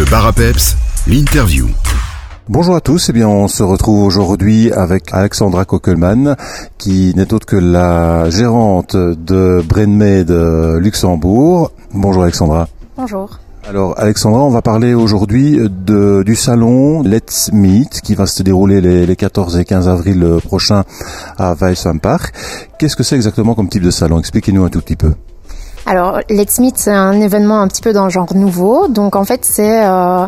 Le bar à peps, l'interview. Bonjour à tous, eh bien on se retrouve aujourd'hui avec Alexandra Kokelman qui n'est autre que la gérante de Brainmade Luxembourg. Bonjour Alexandra. Bonjour. Alors Alexandra, on va parler aujourd'hui de, du salon Let's Meet qui va se dérouler les, les 14 et 15 avril prochains à Weissenpark. Qu'est-ce que c'est exactement comme type de salon? Expliquez-nous un tout petit peu. Alors, Let's Meet, c'est un événement un petit peu dans le genre nouveau. Donc, en fait, c'est euh,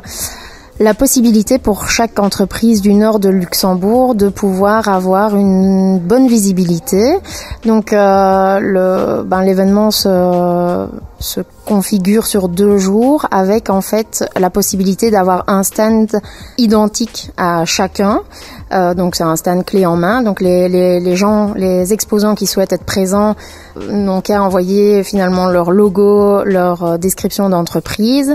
la possibilité pour chaque entreprise du nord de Luxembourg de pouvoir avoir une bonne visibilité. Donc, euh, le, ben, l'événement se, se configure sur deux jours avec en fait la possibilité d'avoir un stand identique à chacun. Euh, donc c'est un stand clé en main. Donc les, les, les, gens, les exposants qui souhaitent être présents n'ont qu'à envoyer finalement leur logo, leur euh, description d'entreprise.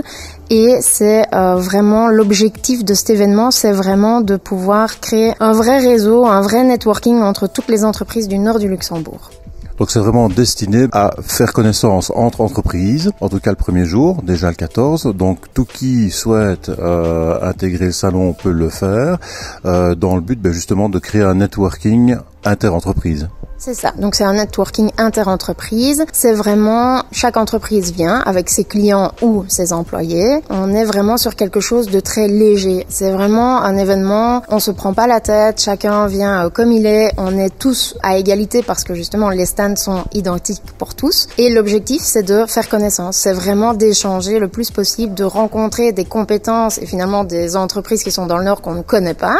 Et c'est euh, vraiment l'objectif de cet événement, c'est vraiment de pouvoir créer un vrai réseau, un vrai networking entre toutes les entreprises du nord du Luxembourg. Donc c'est vraiment destiné à faire connaissance entre entreprises, en tout cas le premier jour, déjà le 14. Donc tout qui souhaite euh, intégrer le salon peut le faire, euh, dans le but ben, justement de créer un networking inter-entreprise. C'est ça. Donc c'est un networking inter-entreprise. C'est vraiment chaque entreprise vient avec ses clients ou ses employés. On est vraiment sur quelque chose de très léger. C'est vraiment un événement. On se prend pas la tête. Chacun vient euh, comme il est. On est tous à égalité parce que justement les stands sont identiques pour tous. Et l'objectif c'est de faire connaissance. C'est vraiment d'échanger le plus possible, de rencontrer des compétences et finalement des entreprises qui sont dans le nord qu'on ne connaît pas.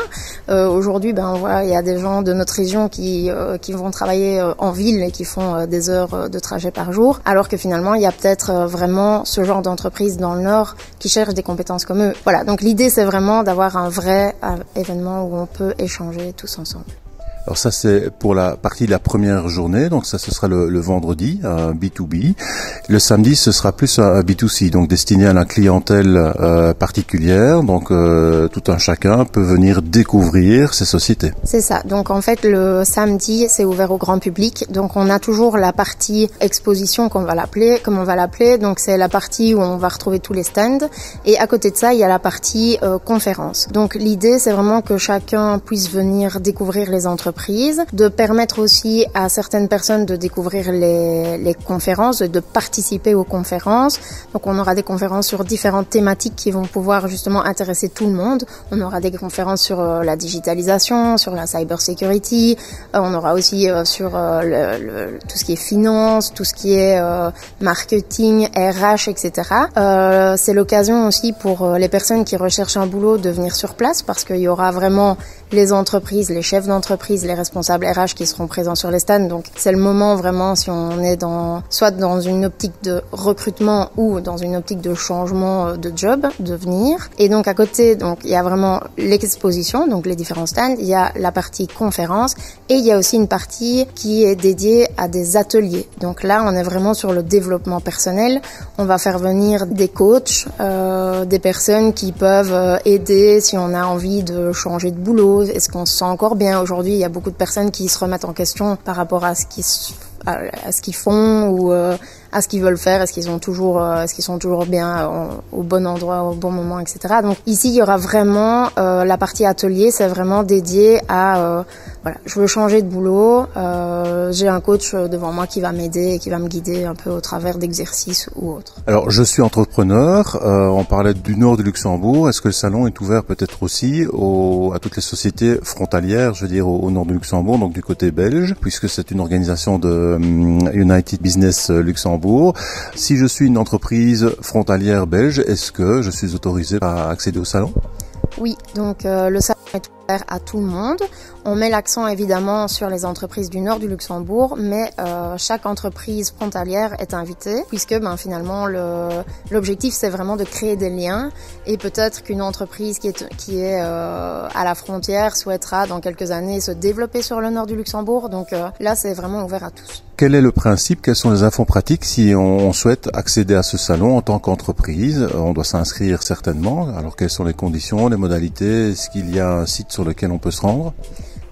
Euh, Aujourd'hui, ben on voit il y a des gens de notre région qui euh, qui vont travailler euh, en ville et qui font euh, des heures euh, de trajet par jour, alors que finalement il y a peut-être vraiment ce genre d'entreprise dans le Nord qui cherchent des compétences comme eux. Voilà, donc l'idée c'est vraiment d'avoir un vrai événement où on peut échanger tous ensemble. Alors ça c'est pour la partie de la première journée, donc ça ce sera le, vendredi, un B2B. Le samedi ce sera plus un B2C, donc destiné à la clientèle euh, particulière, donc euh, tout un chacun peut venir découvrir ces sociétés. C'est ça, donc en fait le samedi c'est ouvert au grand public, donc on a toujours la partie exposition qu'on va l'appeler, comme on va l'appeler, donc c'est la partie où on va retrouver tous les stands, et à côté de ça il y a la partie euh, conférence. Donc l'idée c'est vraiment que chacun puisse venir découvrir les entreprises de permettre aussi à certaines personnes de découvrir les, les conférences, de participer aux conférences. Donc on aura des conférences sur différentes thématiques qui vont pouvoir justement intéresser tout le monde. On aura des conférences sur euh, la digitalisation, sur la cyber security. Euh, on aura aussi euh, sur tout ce qui est finance, tout ce qui est marketing, RH, etc. C'est l'occasion aussi pour les personnes qui recherchent un boulot de venir sur place parce qu'il y aura vraiment les entreprises, les chefs d'entreprise, les responsables RH qui seront présents sur les stands. Donc c'est le moment vraiment si on est dans soit dans une optique de recrutement ou dans une optique de changement euh, de job, de venir. Et donc à côté, donc il y a vraiment l'exposition, donc les différents stands. Il y a la partie conférence et il y a aussi une partie qui est dédiée à des ateliers. Donc là, on est vraiment sur le développement personnel. On va faire venir des coachs, euh, des personnes qui peuvent euh, aider si on a envie de changer de boulot est-ce qu'on se sent encore bien aujourd'hui? Il y a beaucoup de personnes qui se remettent en question par rapport à ce qu'ils à, ce qu'ils font ou euh, à ce qu'ils veulent faire, est-ce qu'ils sont toujours, euh, est-ce qu'ils sont toujours bien euh, au bon endroit, au bon moment, etc. Donc ici, il y aura vraiment la partie atelier, c'est vraiment dédié à, voilà, je veux changer de boulot, j'ai un coach devant moi qui va m'aider et qui va me guider un peu au travers d'exercices ou autres. Alors, je suis entrepreneur, on parlait du nord du Luxembourg, est-ce que le salon est ouvert peut-être aussi au, à toutes les sociétés frontalières, je veux dire au, au nord du Luxembourg, donc du côté belge, puisque c'est une organisation de United Business Luxembourg. Si je suis une entreprise frontalière belge, est-ce que je suis autorisé à accéder au salon? Oui, donc euh, le salon est ouvert à tout le monde. On met l'accent évidemment sur les entreprises du nord du Luxembourg, mais euh, chaque entreprise frontalière est invitée, puisque ben, finalement l'objectif c'est vraiment de créer des liens et peut-être qu'une entreprise qui est, euh, à la frontière souhaitera dans quelques années se développer sur le nord du Luxembourg. Donc euh, là c'est vraiment ouvert à tous. Quel est le principe? Quels sont les infos pratiques si on souhaite accéder à ce salon en tant qu'entreprise? On doit s'inscrire certainement. Alors quelles sont les conditions, les modalités? Est-ce qu'il y a un site sur lequel on peut se rendre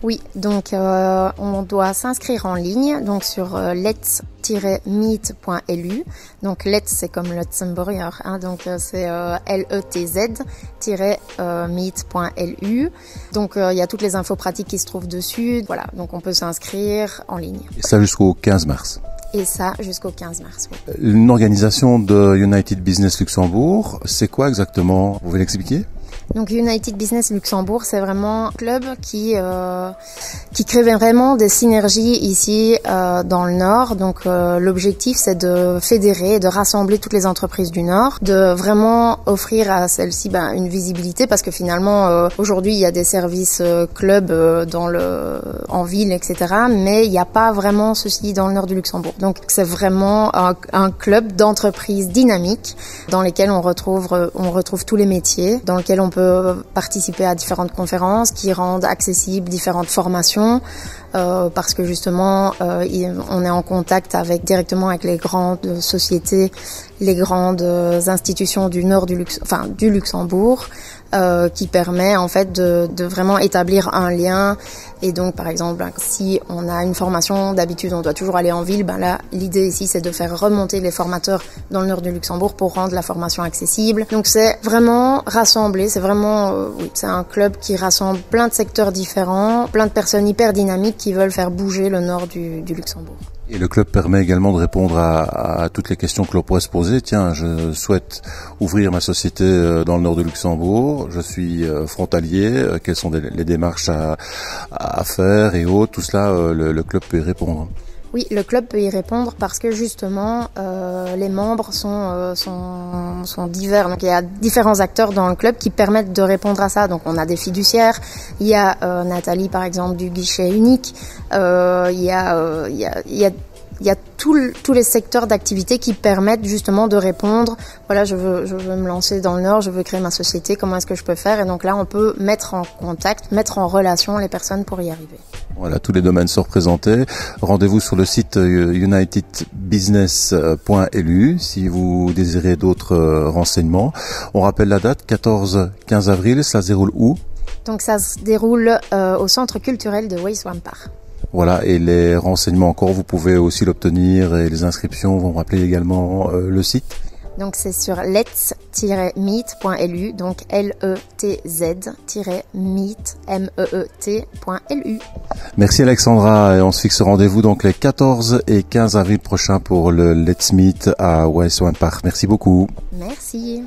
oui, donc euh, on doit s'inscrire en ligne donc sur euh, Let's let's-meet.lu. Donc let's c'est comme Luxembourger, hein, donc euh, c'est euh, L-E-T-Z-meet.lu. Donc il y a toutes les infos pratiques qui se trouvent dessus. Voilà, donc on peut s'inscrire en ligne. Et ça jusqu'au 15 mars. Et ça jusqu'au 15 mars. Oui. Une organisation de United Business Luxembourg, c'est quoi exactement? Vous pouvez l'expliquer? Donc United Business Luxembourg, c'est vraiment un club qui euh, qui crée vraiment des synergies ici euh, dans le Nord. Donc euh, l'objectif, c'est de fédérer, de rassembler toutes les entreprises du Nord, de vraiment offrir à celles-ci ben, une visibilité parce que finalement euh, aujourd'hui il y a des services euh, clubs euh, dans le en ville, etc. Mais il n'y a pas vraiment ceci dans le Nord du Luxembourg. Donc c'est vraiment un, un club d'entreprises dynamiques dans lesquelles on retrouve on retrouve tous les métiers, dans lequel on peut participer à différentes conférences qui rendent accessibles différentes formations euh, parce que justement euh, on est en contact avec directement avec les grandes sociétés, les grandes institutions du nord du enfin du Luxembourg euh, qui permet en fait de, de, vraiment établir un lien. Et donc, par exemple, si on a une formation, d'habitude on doit toujours aller en ville, ben là, l'idée ici c'est de faire remonter les formateurs dans le nord du Luxembourg pour rendre la formation accessible. Donc c'est vraiment rassemblé, c'est vraiment, euh, oui, c'est un club qui rassemble plein de secteurs différents, plein de personnes hyper dynamiques qui veulent faire bouger le nord du, du Luxembourg. Et le club permet également de répondre à, toutes les questions que l'on pourrait se poser. Tiens, je souhaite ouvrir ma société euh, dans le nord de Luxembourg, je suis euh, frontalier, euh, quelles sont les démarches à, à faire et autres, tout cela, le, le club peut y répondre. Oui, le club peut y répondre parce que justement euh, les membres sont, euh, sont, sont divers. Donc il y a différents acteurs dans le club qui permettent de répondre à ça. Donc on a des fiduciaires, il y a euh, Nathalie par exemple du guichet unique, il il y a, il y a il y a tous les secteurs d'activité qui permettent justement de répondre. Voilà, je veux, je veux me lancer dans le Nord, je veux créer ma société. Comment est-ce que je peux faire? Et donc là, on peut mettre en contact, mettre en relation les personnes pour y arriver. Voilà, tous les domaines sont représentés. Rendez-vous sur le site unitedbusiness.lu si vous désirez d'autres renseignements. On rappelle la date, 14-15 avril, ça se déroule où? Donc ça se déroule euh, au centre culturel de Weiswampar. Voilà, et les renseignements encore, vous pouvez aussi l'obtenir et les inscriptions vont rappeler également euh, le site. Donc c'est sur let's-meet.lu, donc L-E-T-Z-meet, M-E-E-T.lu. Merci Alexandra, et on se fixe rendez-vous donc les 14 et 15 avril prochains pour le Let's Meet à West Park. Merci beaucoup. Merci.